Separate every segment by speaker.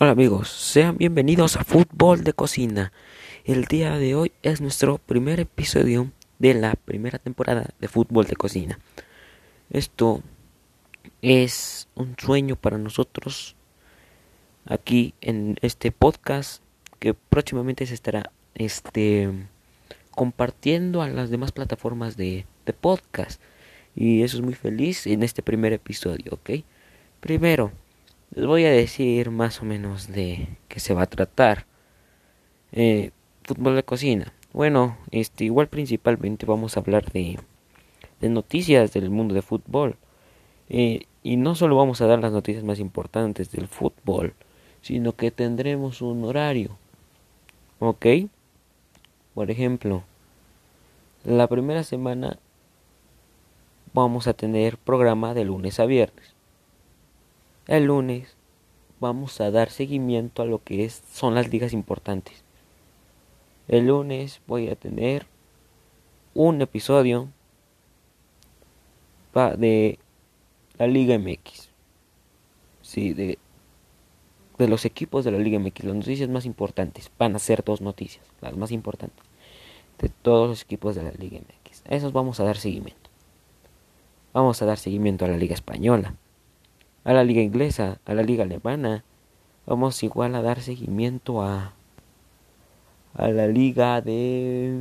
Speaker 1: Hola amigos, sean bienvenidos a Fútbol de Cocina. El día de hoy es nuestro primer episodio de la primera temporada de Fútbol de Cocina. Esto es un sueño para nosotros aquí en este podcast que próximamente se estará este compartiendo a las demás plataformas de, de podcast y eso es muy feliz en este primer episodio, ¿ok? Primero, les voy a decir más o menos de qué se va a tratar. Eh, fútbol de cocina. Bueno, este, igual principalmente vamos a hablar de, noticias del mundo de fútbol. Eh, y no solo vamos a dar las noticias más importantes del fútbol, sino que tendremos un horario. ¿Ok? Por ejemplo, la primera semana vamos a tener programa de lunes a viernes el lunes vamos a dar seguimiento a lo que es, son las ligas importantes. El lunes voy a tener un episodio de la Liga MX. Sí, de, de los equipos de la Liga MX. Las noticias más importantes van a ser dos noticias, las más importantes de todos los equipos de la Liga MX. A esos vamos a dar seguimiento. Vamos a dar seguimiento a la Liga Española a la liga inglesa, a la liga alemana. Vamos igual a dar seguimiento a a la liga de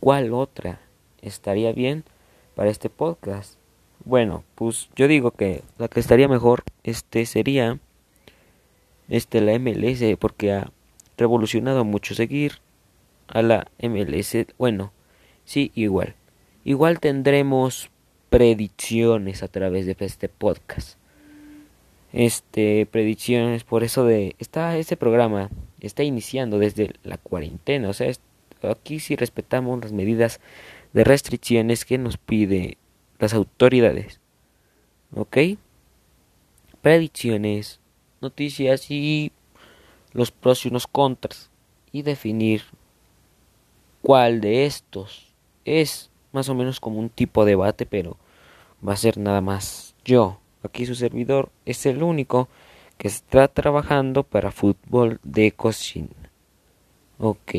Speaker 1: ¿cuál otra estaría bien para este podcast? Bueno, pues yo digo que la que estaría mejor este sería este la MLS porque ha revolucionado mucho seguir a la MLS. Bueno, sí, igual. Igual tendremos predicciones a través de este podcast. Este, predicciones, por eso de, está este programa, está iniciando desde la cuarentena, o sea, aquí sí respetamos las medidas de restricciones que nos pide las autoridades. ¿Ok? Predicciones, noticias y los pros y los contras. Y definir cuál de estos es más o menos como un tipo de debate, pero va a ser nada más yo. Aquí su servidor es el único que está trabajando para fútbol de cocina. Ok,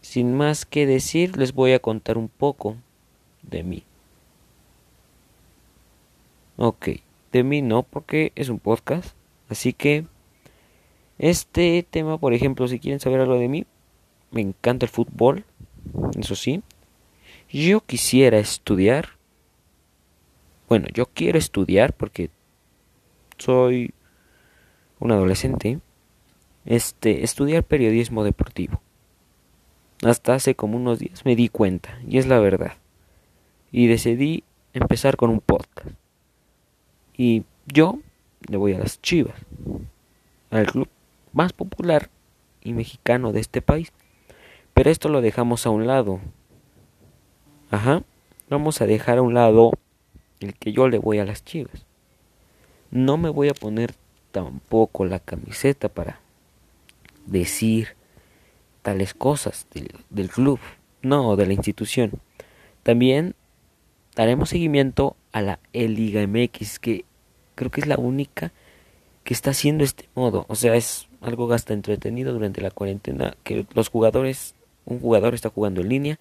Speaker 1: sin más que decir, les voy a contar un poco de mí. Ok, de mí no, porque es un podcast. Así que, este tema, por ejemplo, si quieren saber algo de mí, me encanta el fútbol, eso sí. Yo quisiera estudiar. Bueno, yo quiero estudiar porque soy un adolescente. Este, estudiar periodismo deportivo. Hasta hace como unos días me di cuenta, y es la verdad. Y decidí empezar con un podcast. Y yo le voy a las Chivas, al club más popular y mexicano de este país. Pero esto lo dejamos a un lado Ajá. Vamos a dejar a un lado el que yo le voy a las chivas. No me voy a poner tampoco la camiseta para decir tales cosas del, club, no, de la institución. También daremos seguimiento a la e Liga MX, que creo que es la única que está haciendo este modo. O sea, es algo hasta entretenido durante la cuarentena, que los jugadores, un jugador está jugando en línea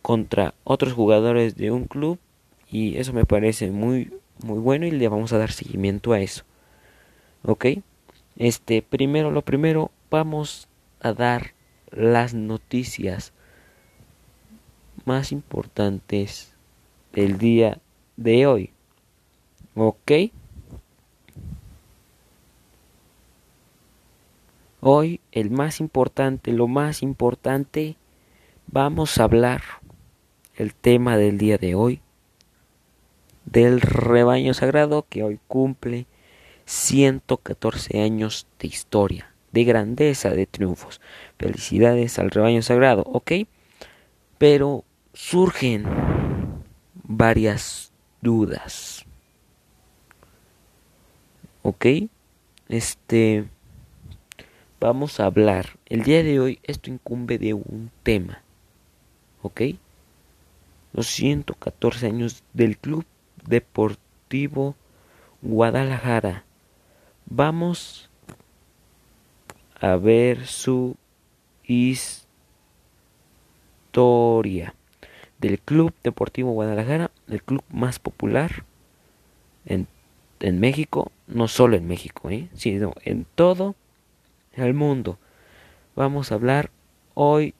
Speaker 1: contra otros jugadores de un club y eso me parece muy muy bueno y le vamos a dar seguimiento a eso. ¿Ok? Este, primero lo primero, vamos a dar las noticias más importantes del día de hoy. ¿Ok? Hoy el más importante, lo más importante, vamos a hablar el tema del día de hoy, del rebaño sagrado que hoy cumple 114 años de historia, de grandeza, de triunfos. Felicidades al rebaño sagrado, ¿ok? Pero surgen varias dudas. ¿Ok? Este... Vamos a hablar. El día de hoy esto incumbe de un tema. ¿Ok? los 114 años del Club Deportivo Guadalajara. Vamos a ver su historia del Club Deportivo Guadalajara, el club más popular en, en México, no solo en México, ¿eh? sino en todo el mundo. Vamos a hablar hoy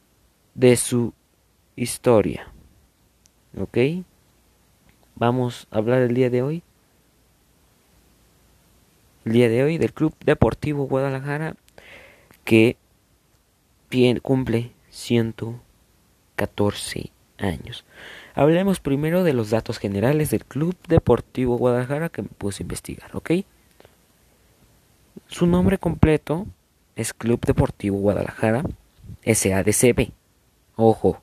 Speaker 1: de su historia. ¿Ok? Vamos a hablar el día de hoy. El día de hoy del Club Deportivo Guadalajara que cumple 114 años. Hablemos primero de los datos generales del Club Deportivo Guadalajara que me puse a investigar, ¿ok? Su nombre completo es Club Deportivo Guadalajara SADCB. Ojo,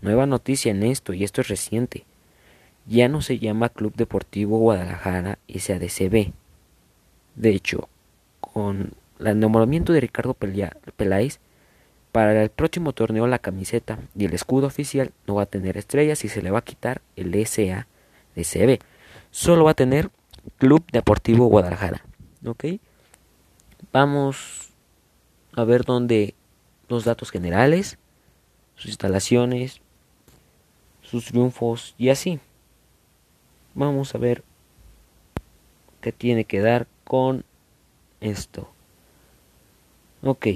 Speaker 1: nueva noticia en esto y esto es reciente. Ya no se llama Club Deportivo Guadalajara SADCB. De hecho, con el nombramiento de Ricardo Peláez, para el próximo torneo la camiseta y el escudo oficial no va a tener estrellas y se le va a quitar el SA de CB. Solo va a tener Club Deportivo Guadalajara. ¿Ok? Vamos a ver dónde los datos generales, sus instalaciones, sus triunfos y así. Vamos a ver qué tiene que dar con esto. Ok.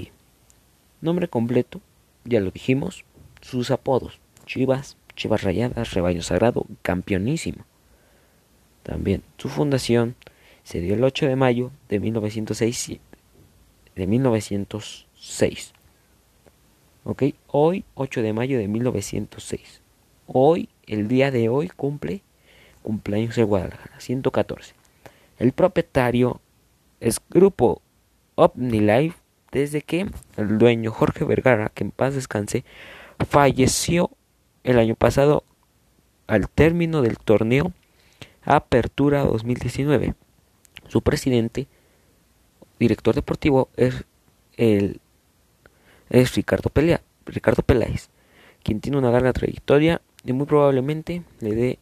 Speaker 1: Nombre completo, ya lo dijimos, sus apodos, Chivas, Chivas Rayadas, Rebaño Sagrado, Campeonísimo. También su fundación se dio el 8 de mayo de 1906. De 1906. ¿Ok? Hoy, 8 de mayo de 1906. Hoy, el día de hoy, cumple cumpleaños de Guadalajara, 114. El propietario es Grupo OmniLife desde que el dueño Jorge Vergara, que en paz descanse, falleció el año pasado al término del torneo Apertura 2019. Su presidente, director deportivo, es, el, es Ricardo, Pelea, Ricardo Peláez, quien tiene una larga trayectoria y muy probablemente le dé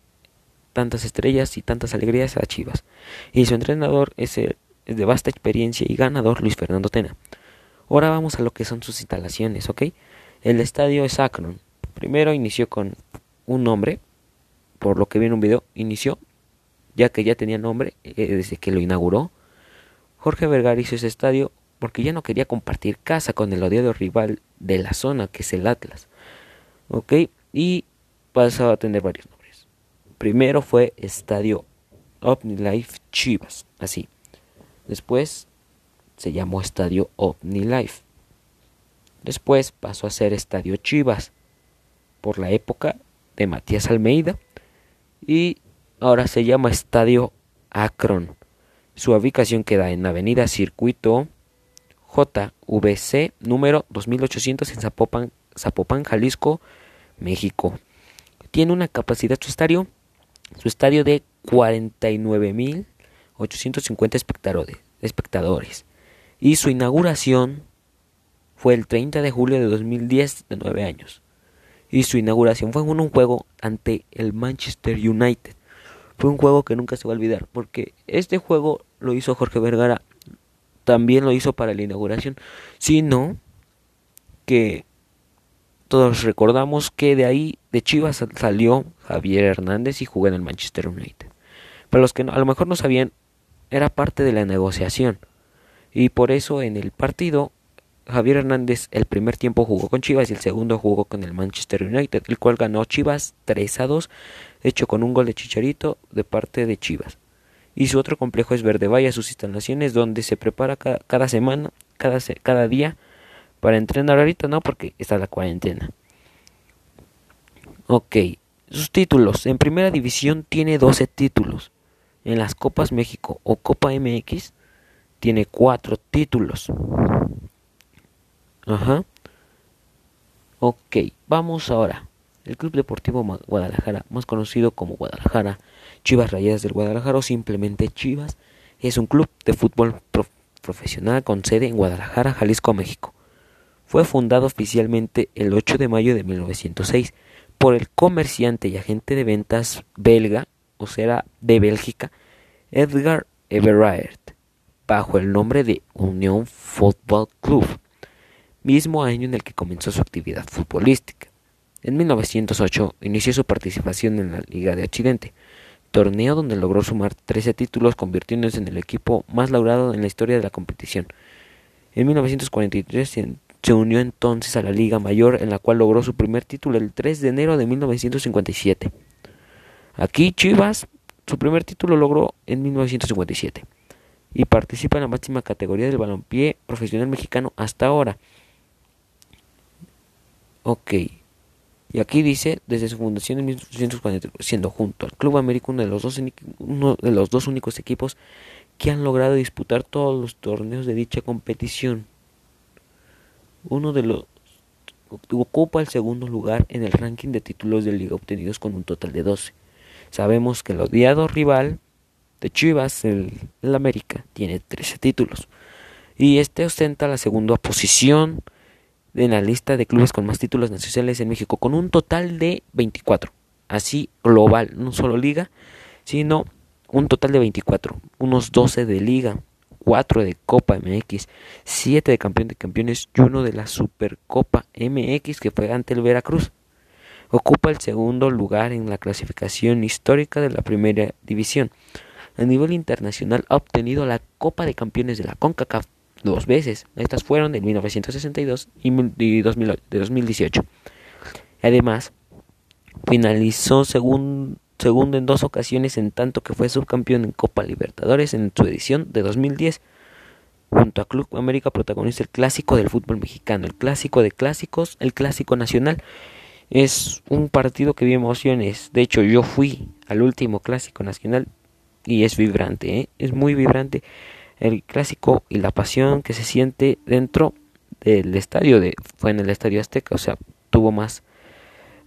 Speaker 1: tantas estrellas y tantas alegrías a Chivas. Y su entrenador es, el, de vasta experiencia y ganador Luis Fernando Tena. Ahora vamos a lo que son sus instalaciones, ¿ok? El estadio es Akron. Primero inició con un nombre, por lo que vi en un video, inició, ya que ya tenía nombre eh, desde que lo inauguró. Jorge Vergara hizo ese estadio porque ya no quería compartir casa con el odiado rival de la zona, que es el Atlas. ¿Ok? Y pasó a tener varios. Primero fue Estadio OmniLife Chivas, así. Después se llamó Estadio OmniLife. Después pasó a ser Estadio Chivas por la época de Matías Almeida y ahora se llama Estadio Akron. Su ubicación queda en Avenida Circuito JVC número 2800 en Zapopan, Jalisco, México. Tiene una capacidad su estadio, su estadio de 49.850 espectadores y su inauguración fue el 30 de julio de 2010 de 9 años. Y su inauguración fue en un juego ante el Manchester United. Fue un juego que nunca se va a olvidar porque este juego lo hizo Jorge Vergara, también lo hizo para la inauguración, sino que todos recordamos que de ahí de Chivas salió Javier Hernández y jugó en el Manchester United. Para los que a lo mejor no sabían, era parte de la negociación. Y por eso en el partido Javier Hernández el primer tiempo jugó con Chivas y el segundo jugó con el Manchester United, el cual ganó Chivas 3 a 2, hecho con un gol de Chicharito de parte de Chivas. Y su otro complejo es Verde Valle, sus instalaciones donde se prepara cada, semana, cada, cada día para entrenar ahorita, no, porque está la cuarentena. Ok, sus títulos. En primera división tiene 12 títulos. En las Copas México o Copa MX tiene cuatro títulos. Ajá. Ok, vamos ahora. El Club Deportivo Guadalajara, más conocido como Guadalajara, Chivas Rayadas del Guadalajara o simplemente Chivas, es un club de fútbol profesional con sede en Guadalajara, Jalisco, México. Fue fundado oficialmente el 8 de mayo de 1906 por el comerciante y agente de ventas belga, o sea, de Bélgica, Edgar Everard bajo el nombre de Unión Football Club, mismo año en el que comenzó su actividad futbolística. En 1908 inició su participación en la Liga de Occidente, torneo donde logró sumar 13 títulos convirtiéndose en el equipo más laureado en la historia de la competición. En 1943 se unió entonces a la Liga Mayor en la cual logró su primer título el 3 de enero de 1957. Aquí Chivas su primer título logró en 1957 y participa en la máxima categoría del balompié profesional mexicano hasta ahora. Ok. Y aquí dice, desde su fundación en 1940, siendo junto al Club América uno de los dos, uno de los dos únicos equipos que han logrado disputar todos los torneos de dicha competición. Uno de los ocupa el segundo lugar en el ranking de títulos de liga obtenidos con un total de 12. Sabemos que el odiado rival de Chivas, el, el América, tiene 13 títulos. Y este ostenta la segunda posición en la lista de clubes con más títulos nacionales en México, con un total de 24. Así global, no solo liga, sino un total de 24. Unos 12 de liga, 4 de Copa MX, 7 de campeón de campeones y uno de la Supercopa MX que fue ante el Veracruz. Ocupa el segundo lugar en la clasificación histórica de la primera división. A nivel internacional ha obtenido la Copa de Campeones de la CONCACAF dos veces. Estas fueron en 1962 y de 2018. Además, finalizó segundo en dos ocasiones en tanto que fue subcampeón en Copa Libertadores en su edición de 2010. Junto a Club América protagoniza el clásico del fútbol mexicano, el clásico de clásicos, el clásico nacional. Es un partido que vi emociones. De hecho, yo fui al último clásico nacional y es vibrante, ¿eh? es muy vibrante el clásico y la pasión que se siente dentro del estadio de fue en el estadio Azteca, o sea, tuvo más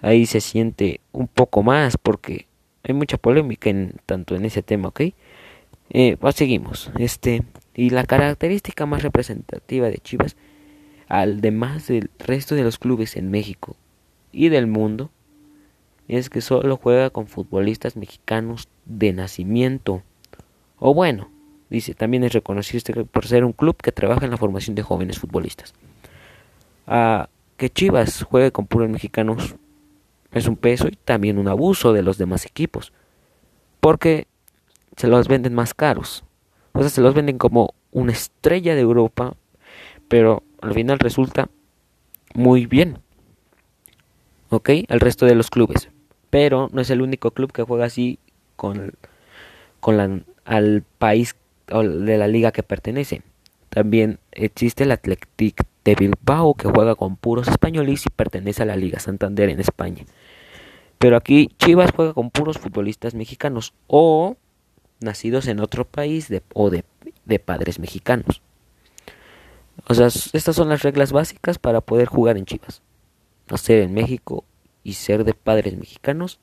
Speaker 1: ahí se siente un poco más porque hay mucha polémica en tanto en ese tema, ¿ok? Pues seguimos. Este y la característica más representativa de Chivas, al demás del resto de los clubes en México y del mundo, es que solo juega con futbolistas mexicanos de nacimiento. O bueno, dice, también es reconocido este por ser un club que trabaja en la formación de jóvenes futbolistas. A que Chivas juegue con puros mexicanos es un peso y también un abuso de los demás equipos, porque se los venden más caros. O sea, se los venden como una estrella de Europa, pero al final resulta muy bien. ¿Ok? Al resto de los clubes. Pero no es el único club que juega así con, con la, al país de la liga que pertenece. También existe el Athletic de Bilbao que juega con puros españoles y pertenece a la Liga Santander en España. Pero aquí Chivas juega con puros futbolistas mexicanos o nacidos en otro país o de, de padres mexicanos. O sea, estas son las reglas básicas para poder jugar en Chivas. Nacer en México y ser de padres mexicanos.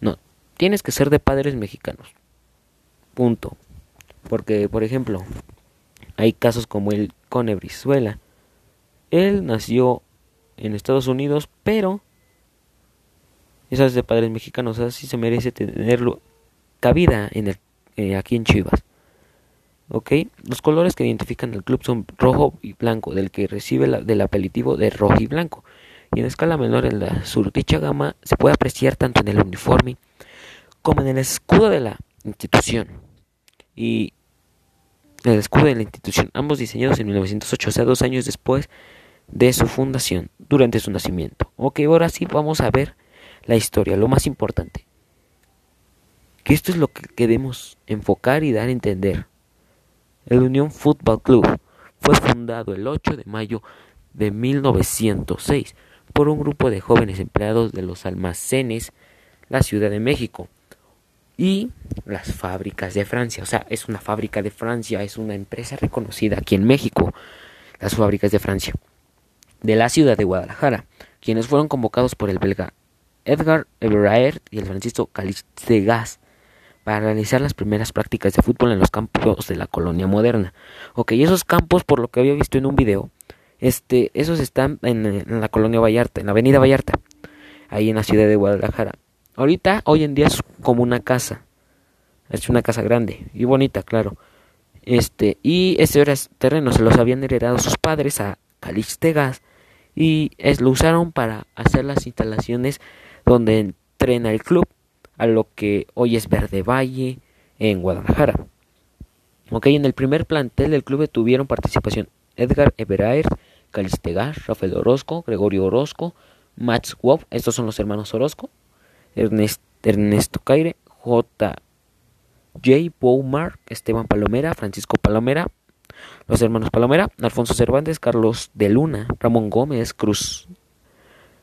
Speaker 1: No, tienes que ser de padres mexicanos. Punto. Porque, por ejemplo, hay casos como el Cone Brizuela. Él nació en Estados Unidos, pero esas de padres mexicanos, así se merece tenerlo cabida en el, eh, aquí en Chivas. ¿Ok? Los colores que identifican al club son rojo y blanco, del que recibe la, del apelativo de rojo y blanco. Y en escala menor, en la surticha gama, se puede apreciar tanto en el uniforme como en el escudo de la institución. Y el escudo de la institución, ambos diseñados en 1908, o sea, dos años después de su fundación, durante su nacimiento. Ok, ahora sí vamos a ver la historia, lo más importante. Que esto es lo que queremos enfocar y dar a entender. El Unión Football Club fue fundado el 8 de mayo de 1906 por un grupo de jóvenes empleados de los almacenes la Ciudad de México y las fábricas de Francia. O sea, es una fábrica de Francia, es una empresa reconocida aquí en México, las fábricas de Francia, de la ciudad de Guadalajara, quienes fueron convocados por el belga Edgar Everaert y el francisco Calistegas para realizar las primeras prácticas de fútbol en los campos de la colonia moderna. Ok, esos campos, por lo que había visto en un video, este, esos están en, en la colonia Vallarta, en la avenida Vallarta, ahí en la ciudad de Guadalajara. Ahorita, hoy en día es como una casa. Es una casa grande y bonita, claro. Este, y este terreno se los habían heredado sus padres a Calixte Gas y lo usaron para hacer las instalaciones donde entrena el club, a lo que hoy es Verde Valle en Guadalajara. Ok, en el primer plantel del club tuvieron participación Edgar Everaer, Calistegar, Rafael Orozco, Gregorio Orozco, Max Wob, estos son los hermanos Orozco, Ernesto Caire, J. J. Boumar, Esteban Palomera, Francisco Palomera, los hermanos Palomera, Alfonso Cervantes, Carlos de Luna, Ramón Gómez Cruz,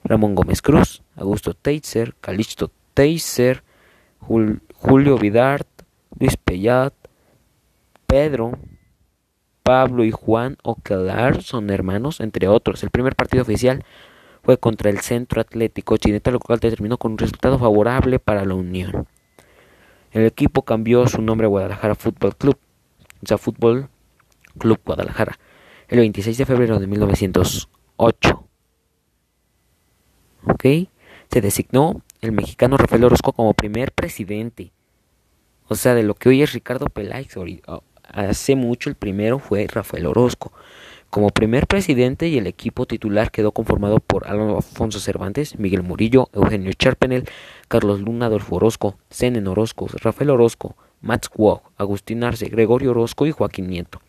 Speaker 1: Ramón Gómez Cruz, Augusto Teitzer, Calixto Teitzer, Julio Vidart, Luis Pellat, Pedro, Pablo y Juan Oquelar son hermanos, entre otros. El primer partido oficial fue contra el Centro Atlético Chineta, lo cual terminó con un resultado favorable para la Unión. El equipo cambió su nombre a Guadalajara Fútbol Club, o sea, Fútbol Club Guadalajara, el 26 de febrero de 1908. ¿Ok? Se designó el mexicano Rafael Orozco como primer presidente. O sea, de lo que hoy es Ricardo Peláez, hace mucho el primero fue Rafael Orozco. Como primer presidente y el equipo titular quedó conformado por Alfonso Cervantes, Miguel Murillo, Eugenio Charpenel, Carlos Luna, Adolfo Orozco, Zenen Orozco, Rafael Orozco, Max Wog, Agustín Arce, Gregorio Orozco y Joaquín Nieto.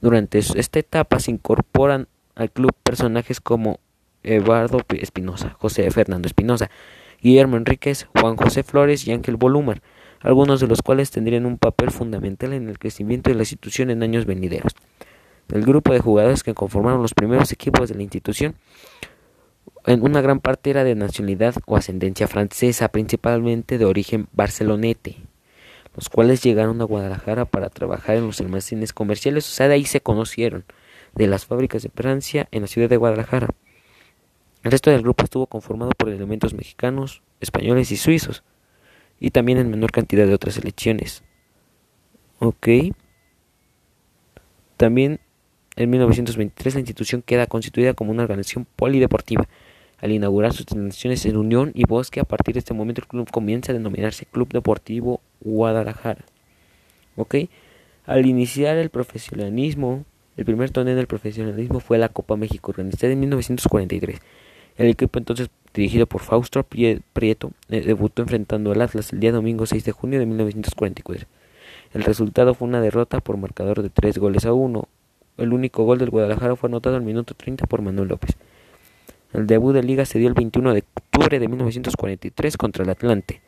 Speaker 1: Durante esta etapa se incorporan al club personajes como Eduardo Espinosa, José Fernando Espinosa, Guillermo Enríquez, Juan José Flores y Ángel Bolúmar, algunos de los cuales tendrían un papel fundamental en el crecimiento de la institución en años venideros. El grupo de jugadores que conformaron los primeros equipos de la institución en una gran parte era de nacionalidad o ascendencia francesa, principalmente de origen barcelonete, los cuales llegaron a Guadalajara para trabajar en los almacenes comerciales, o sea, de ahí se conocieron, de las fábricas de Francia en la ciudad de Guadalajara. El resto del grupo estuvo conformado por elementos mexicanos, españoles y suizos, y también en menor cantidad de otras elecciones. Ok. También en 1923 la institución queda constituida como una organización polideportiva. Al inaugurar sus instalaciones en Unión y Bosque, a partir de este momento el club comienza a denominarse Club Deportivo Guadalajara. ¿Ok? Al iniciar el profesionalismo, el primer torneo del profesionalismo fue la Copa México, organizada en 1943. El equipo entonces dirigido por Fausto Prieto eh, debutó enfrentando al Atlas el día domingo 6 de junio de 1944. El resultado fue una derrota por marcador de 3 goles a 1. El único gol del Guadalajara fue anotado al minuto 30 por Manuel López. El debut de liga se dio el 21 de octubre de 1943 contra el Atlante,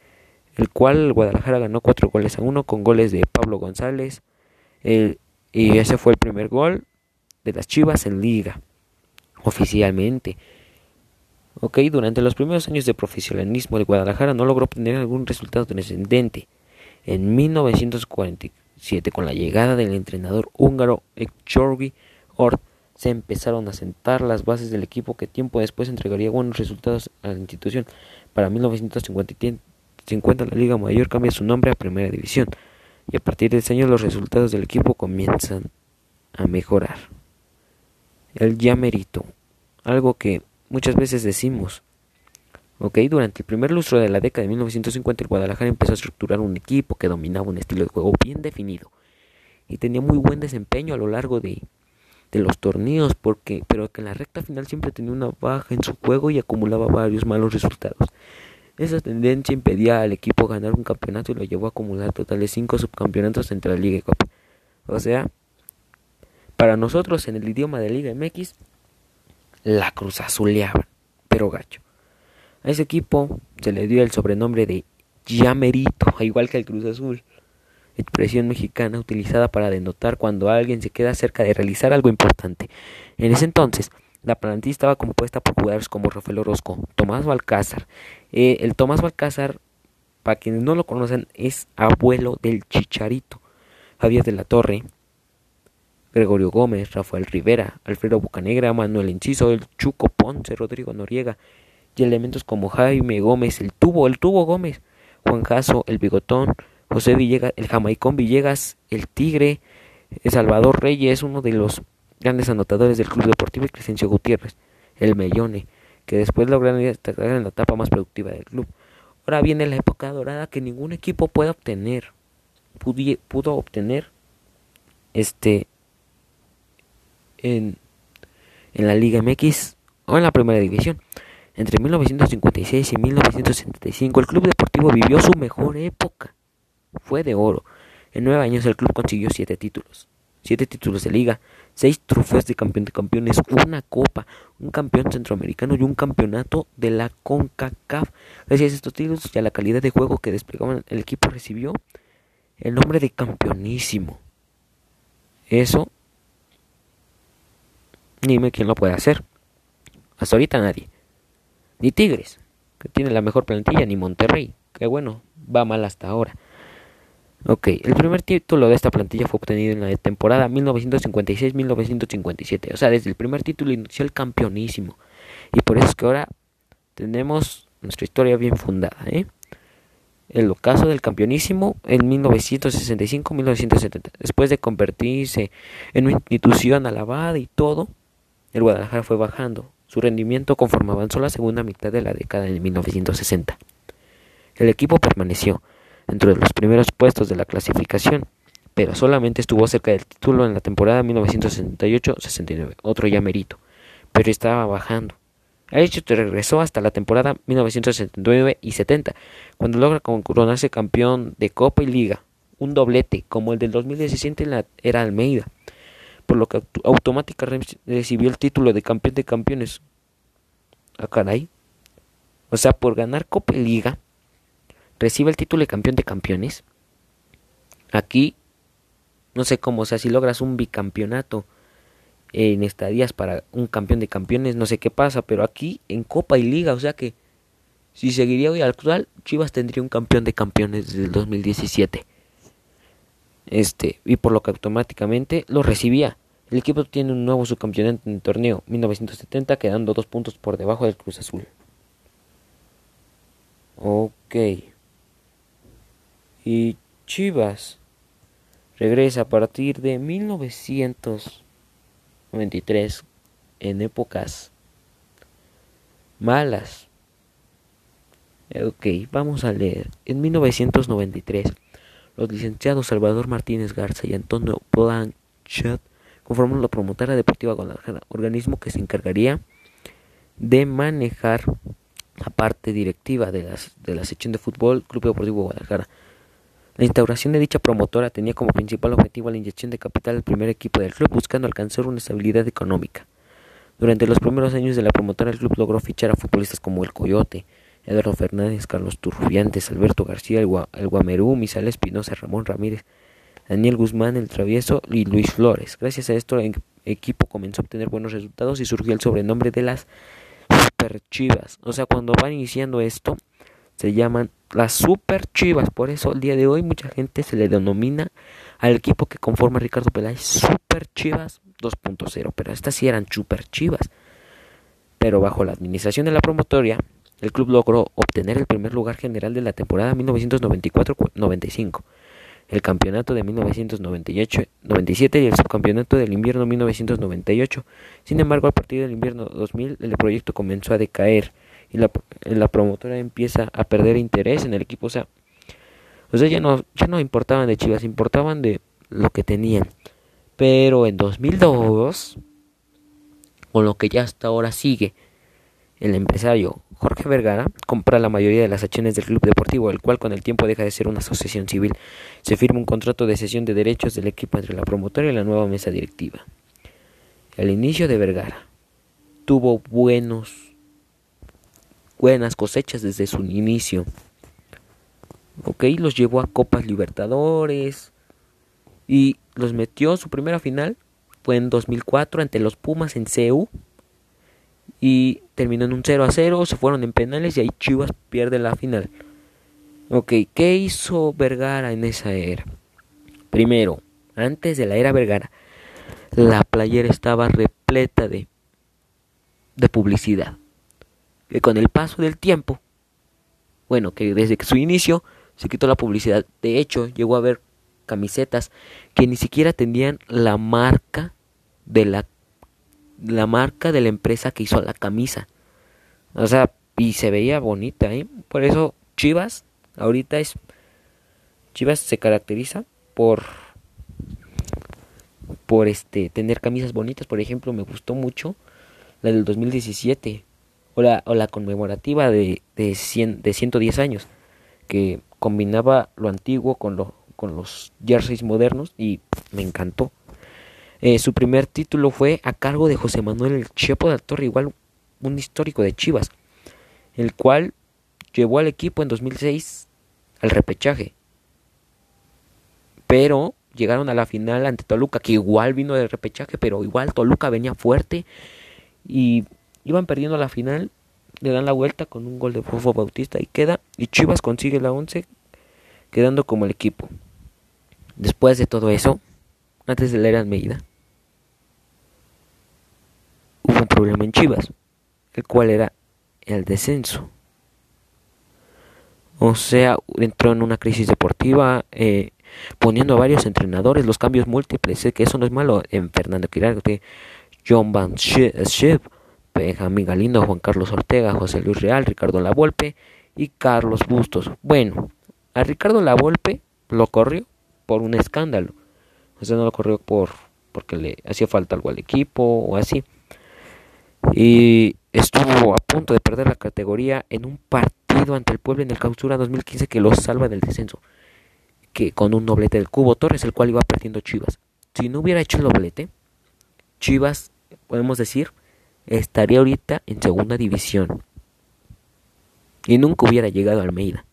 Speaker 1: el cual Guadalajara ganó 4 goles a 1 con goles de Pablo González, y ese fue el primer gol de las Chivas en liga, oficialmente. Ok, durante los primeros años de profesionalismo de Guadalajara no logró obtener algún resultado trascendente. En 1947, con la llegada del entrenador húngaro Ekchorgi Ort, se empezaron a sentar las bases del equipo que tiempo después entregaría buenos resultados a la institución. Para 1950 la Liga Mayor cambia su nombre a Primera División y a partir de ese año los resultados del equipo comienzan a mejorar. El ya algo que muchas veces decimos. Ok, durante el primer lustro de la década de 1950 el Guadalajara empezó a estructurar un equipo que dominaba un estilo de juego bien definido y tenía muy buen desempeño a lo largo de, de los torneos, porque, pero que en la recta final siempre tenía una baja en su juego y acumulaba varios malos resultados. Esa tendencia impedía al equipo ganar un campeonato y lo llevó a acumular totales cinco subcampeonatos entre la Liga y Copa. O sea, para nosotros en el idioma de Liga MX, la Cruz Azuleaban, pero gacho. A ese equipo se le dio el sobrenombre de Llamerito, igual que el Cruz Azul, expresión mexicana utilizada para denotar cuando alguien se queda cerca de realizar algo importante. En ese entonces, la plantilla estaba compuesta por jugadores como Rafael Orozco, Tomás Balcázar. Eh, el Tomás Balcázar, para quienes no lo conocen, es abuelo del Chicharito. Javier de la Torre, Gregorio Gómez, Rafael Rivera, Alfredo Bucanegra, Manuel Enciso, el Chuco Ponce, Rodrigo Noriega, y elementos como Jaime Gómez, el Tubo, el Tubo Gómez, Juan Jaso, el Bigotón, José Villegas, el Jamaicón Villegas, el Tigre, el Salvador Reyes, uno de los grandes anotadores del Club Deportivo y Crescencio Gutiérrez, el Mellone, que después lograron destacar en la etapa más productiva del club. Ahora viene la época dorada que ningún equipo puede obtener, pudo obtener este en, en la Liga MX o en la Primera División. Entre 1956 y 1975 el Club Deportivo vivió su mejor época. Fue de oro. En nueve años el club consiguió siete títulos. Siete títulos de liga, seis trofeos de campeón de campeones, una copa, un campeón centroamericano y un campeonato de la CONCACAF. Gracias a estos títulos y a la calidad de juego que desplegaban el equipo recibió el nombre de campeonísimo. Eso, dime quién lo puede hacer. Hasta ahorita nadie. Ni Tigres, que tiene la mejor plantilla, ni Monterrey, que bueno, va mal hasta ahora. Ok, el primer título de esta plantilla fue obtenido en la temporada 1956-1957. O sea, desde el primer título inició el campeonísimo. Y por eso es que ahora tenemos nuestra historia bien fundada. ¿eh? El ocaso del campeonísimo en 1965-1970. Después de convertirse en una institución alabada y todo, el Guadalajara fue bajando. Su rendimiento conforme avanzó la segunda mitad de la década de 1960. El equipo permaneció dentro de los primeros puestos de la clasificación, pero solamente estuvo cerca del título en la temporada 1968-69, otro ya merito, pero estaba bajando. Ha hecho regresó hasta la temporada 1969 y 70, cuando logra coronarse campeón de Copa y Liga, un doblete como el del 2017 en la era Almeida, por lo que automáticamente recibió el título de campeón de campeones. Ah, caray. O sea, por ganar Copa y Liga, recibe el título de campeón de campeones. Aquí, no sé cómo, o sea, si logras un bicampeonato en estadías para un campeón de campeones, no sé qué pasa, pero aquí en Copa y Liga, o sea que si seguiría hoy al actual, Chivas tendría un campeón de campeones desde el 2017. Este, y por lo que automáticamente lo recibía. El equipo tiene un nuevo subcampeonato en el torneo 1970, quedando dos puntos por debajo del Cruz Azul. Ok y Chivas regresa a partir de 1993 en épocas malas. Ok, vamos a leer. En 1993, los licenciados Salvador Martínez Garza y Antonio Blanchet conforman la promotora deportiva Guadalajara, organismo que se encargaría de manejar la parte directiva de, las, de la sección de fútbol Club Deportivo Guadalajara la instauración de dicha promotora tenía como principal objetivo la inyección de capital al primer equipo del club buscando alcanzar una estabilidad económica. Durante los primeros años de la promotora el club logró fichar a futbolistas como el Coyote, Eduardo Fernández, Carlos Turbiantes, Alberto García, el, Guamerú, Misal Espinosa, Ramón Ramírez, Daniel Guzmán, el Travieso y Luis Flores. Gracias a esto el equipo comenzó a obtener buenos resultados y surgió el sobrenombre de las Super Chivas. O sea, cuando van iniciando esto, se llaman las Super Chivas. Por eso el día de hoy mucha gente se le denomina al equipo que conforma Ricardo Peláez Super Chivas 2.0. Pero estas sí eran Super Chivas. Pero bajo la administración de la promotoria, el club logró obtener el primer lugar general de la temporada 1994-95, el campeonato de 1998-97 y el subcampeonato del invierno 1998. Sin embargo, a partir del invierno 2000 el proyecto comenzó a decaer y la, la promotora empieza a perder interés en el equipo. O sea, o sea ya, no, ya no importaban de Chivas, importaban de lo que tenían. Pero en 2002, con lo que ya hasta ahora sigue, el empresario Jorge Vergara compra la mayoría de las acciones del club deportivo, el cual con el tiempo deja de ser una asociación civil. Se firma un contrato de cesión de derechos del equipo entre la promotora y la nueva mesa directiva. El inicio de Vergara tuvo buenos buenas cosechas desde su inicio. Ok, los llevó a Copas Libertadores y los metió su primera final fue en 2004 ante los Pumas en CEU y terminó en un 0 a 0, se fueron en penales y ahí Chivas pierde la final. Ok, ¿qué hizo Vergara en esa era? Primero, antes de la era Vergara, la playera estaba repleta de, de publicidad que con el paso del tiempo, bueno, que desde su inicio se quitó la publicidad. De hecho, llegó a haber camisetas que ni siquiera tenían la marca de la la marca de la empresa que hizo la camisa. O sea, y se veía bonita, ¿eh? Por eso Chivas ahorita es Chivas se caracteriza por por este tener camisas bonitas. Por ejemplo, me gustó mucho la del 2017 o la, o la conmemorativa de, de, 100, de 110 años, que combinaba lo antiguo con, lo, con los jerseys modernos y me encantó. Eh, su primer título fue a cargo de José Manuel El Chepo de la Torre, igual un histórico de Chivas, el cual llevó al equipo en 2006 al repechaje. Pero llegaron a la final ante Toluca, que igual vino del repechaje, pero igual Toluca venía fuerte y iban perdiendo la final, le dan la vuelta con un gol de Fofo Bautista y queda, y Chivas consigue la 11, quedando como el equipo. Después de todo eso, antes de la era Almeida, hubo un problema en Chivas, el cual era el descenso. O sea, entró en una crisis deportiva, eh, poniendo a varios entrenadores, los cambios múltiples, sé que eso no es malo, en Fernando Quirarte, John Van Schip, Benjamín Galindo, Juan Carlos Ortega, José Luis Real, Ricardo Lavolpe y Carlos Bustos. Bueno, a Ricardo Lavolpe lo corrió por un escándalo. O sea, no lo corrió por porque le hacía falta algo al equipo o así y estuvo a punto de perder la categoría en un partido ante el pueblo en el Clausura 2015 que lo salva del descenso, que con un doblete del Cubo Torres, el cual iba perdiendo Chivas. Si no hubiera hecho el doblete, Chivas, podemos decir, estaría ahorita en segunda división. Y nunca hubiera llegado a Almeida.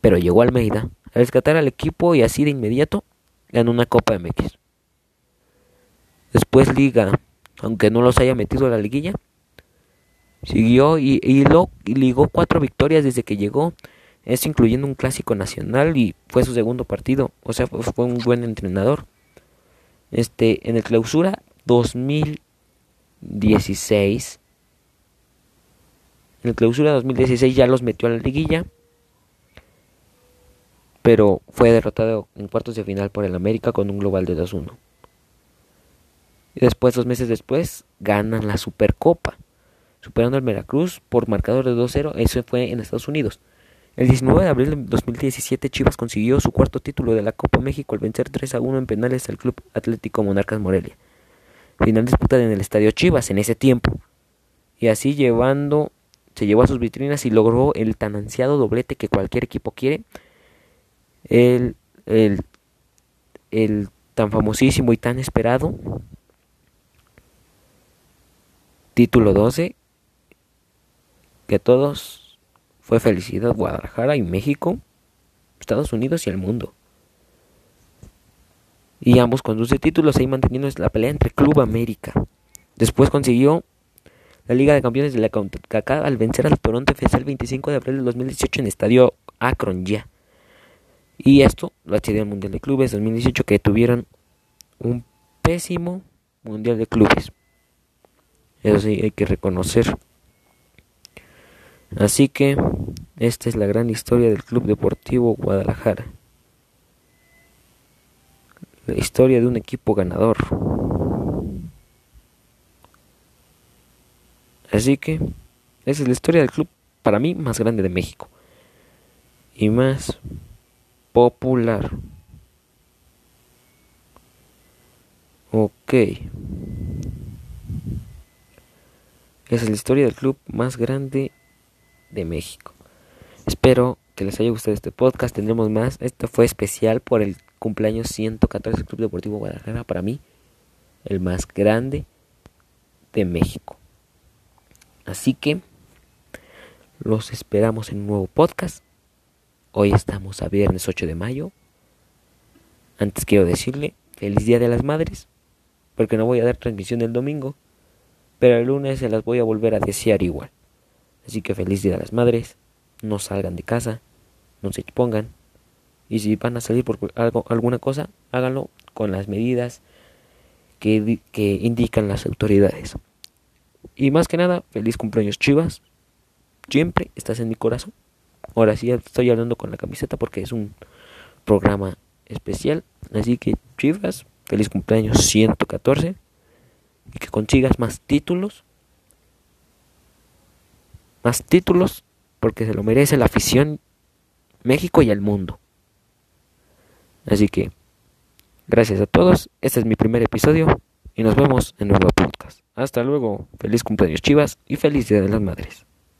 Speaker 1: Pero llegó Almeida a rescatar al equipo y así de inmediato ganó una Copa MX. Después Liga aunque no los haya metido a la liguilla. Siguió y, ligó cuatro victorias desde que llegó, esto incluyendo un clásico nacional y fue su segundo partido, o sea, fue, un buen entrenador. Este, en el clausura 2016, en el clausura 2016 ya los metió a la liguilla, pero fue derrotado en cuartos de final por el América con un global de 2-1. Y después, dos meses después, ganan la Supercopa, superando al Veracruz por marcador de 2-0. Eso fue en Estados Unidos. El 19 de abril de 2017, Chivas consiguió su cuarto título de la Copa México al vencer 3 a 1 en penales al Club Atlético Monarcas Morelia. Final disputada en el Estadio Chivas en ese tiempo. Y así llevando, se llevó a sus vitrinas y logró el tan ansiado doblete que cualquier equipo quiere. El, el, el tan famosísimo y tan esperado Título 12. Que todos fue felicidad Guadalajara y México, Estados Unidos y el mundo. Y ambos con 12 títulos ahí manteniendo la pelea entre Club América. Después consiguió la Liga de Campeones de la CONCACAF al vencer al Toronto FC el 25 de abril del 2018 en Estadio Akron ya. Y esto lo accedió al Mundial de Clubes 2018 que tuvieron un pésimo Mundial de Clubes. Eso sí, hay que reconocer. Así que esta es la gran historia del Club Deportivo Guadalajara. La historia de un equipo ganador. Así que esa es la historia del club para mí más grande de México. Y más popular. Ok. Es la historia del club más grande de México. Espero que les haya gustado este podcast. Tendremos más. Esto fue especial por el cumpleaños 114 del Club Deportivo Guadalajara. Para mí, el más grande de México. Así que los esperamos en un nuevo podcast. Hoy estamos a viernes 8 de mayo. Antes quiero decirle feliz Día de las Madres, porque no voy a dar transmisión el domingo pero el lunes se las voy a volver a desear igual. Así que feliz día a las madres, no salgan de casa, no se expongan, y si van a salir por algo, alguna cosa, háganlo con las medidas que, que indican las autoridades. Y más que nada, feliz cumpleaños Chivas, siempre estás en mi corazón. Ahora sí estoy hablando con la camiseta porque es un programa especial, así que Chivas, feliz cumpleaños 114 y que consigas más títulos. Más títulos porque se lo merece la afición México y el mundo. Así que Gracias a todos, este es mi primer episodio y nos vemos en nuevo podcast. Hasta luego, feliz cumpleaños Chivas y feliz Día de las Madres.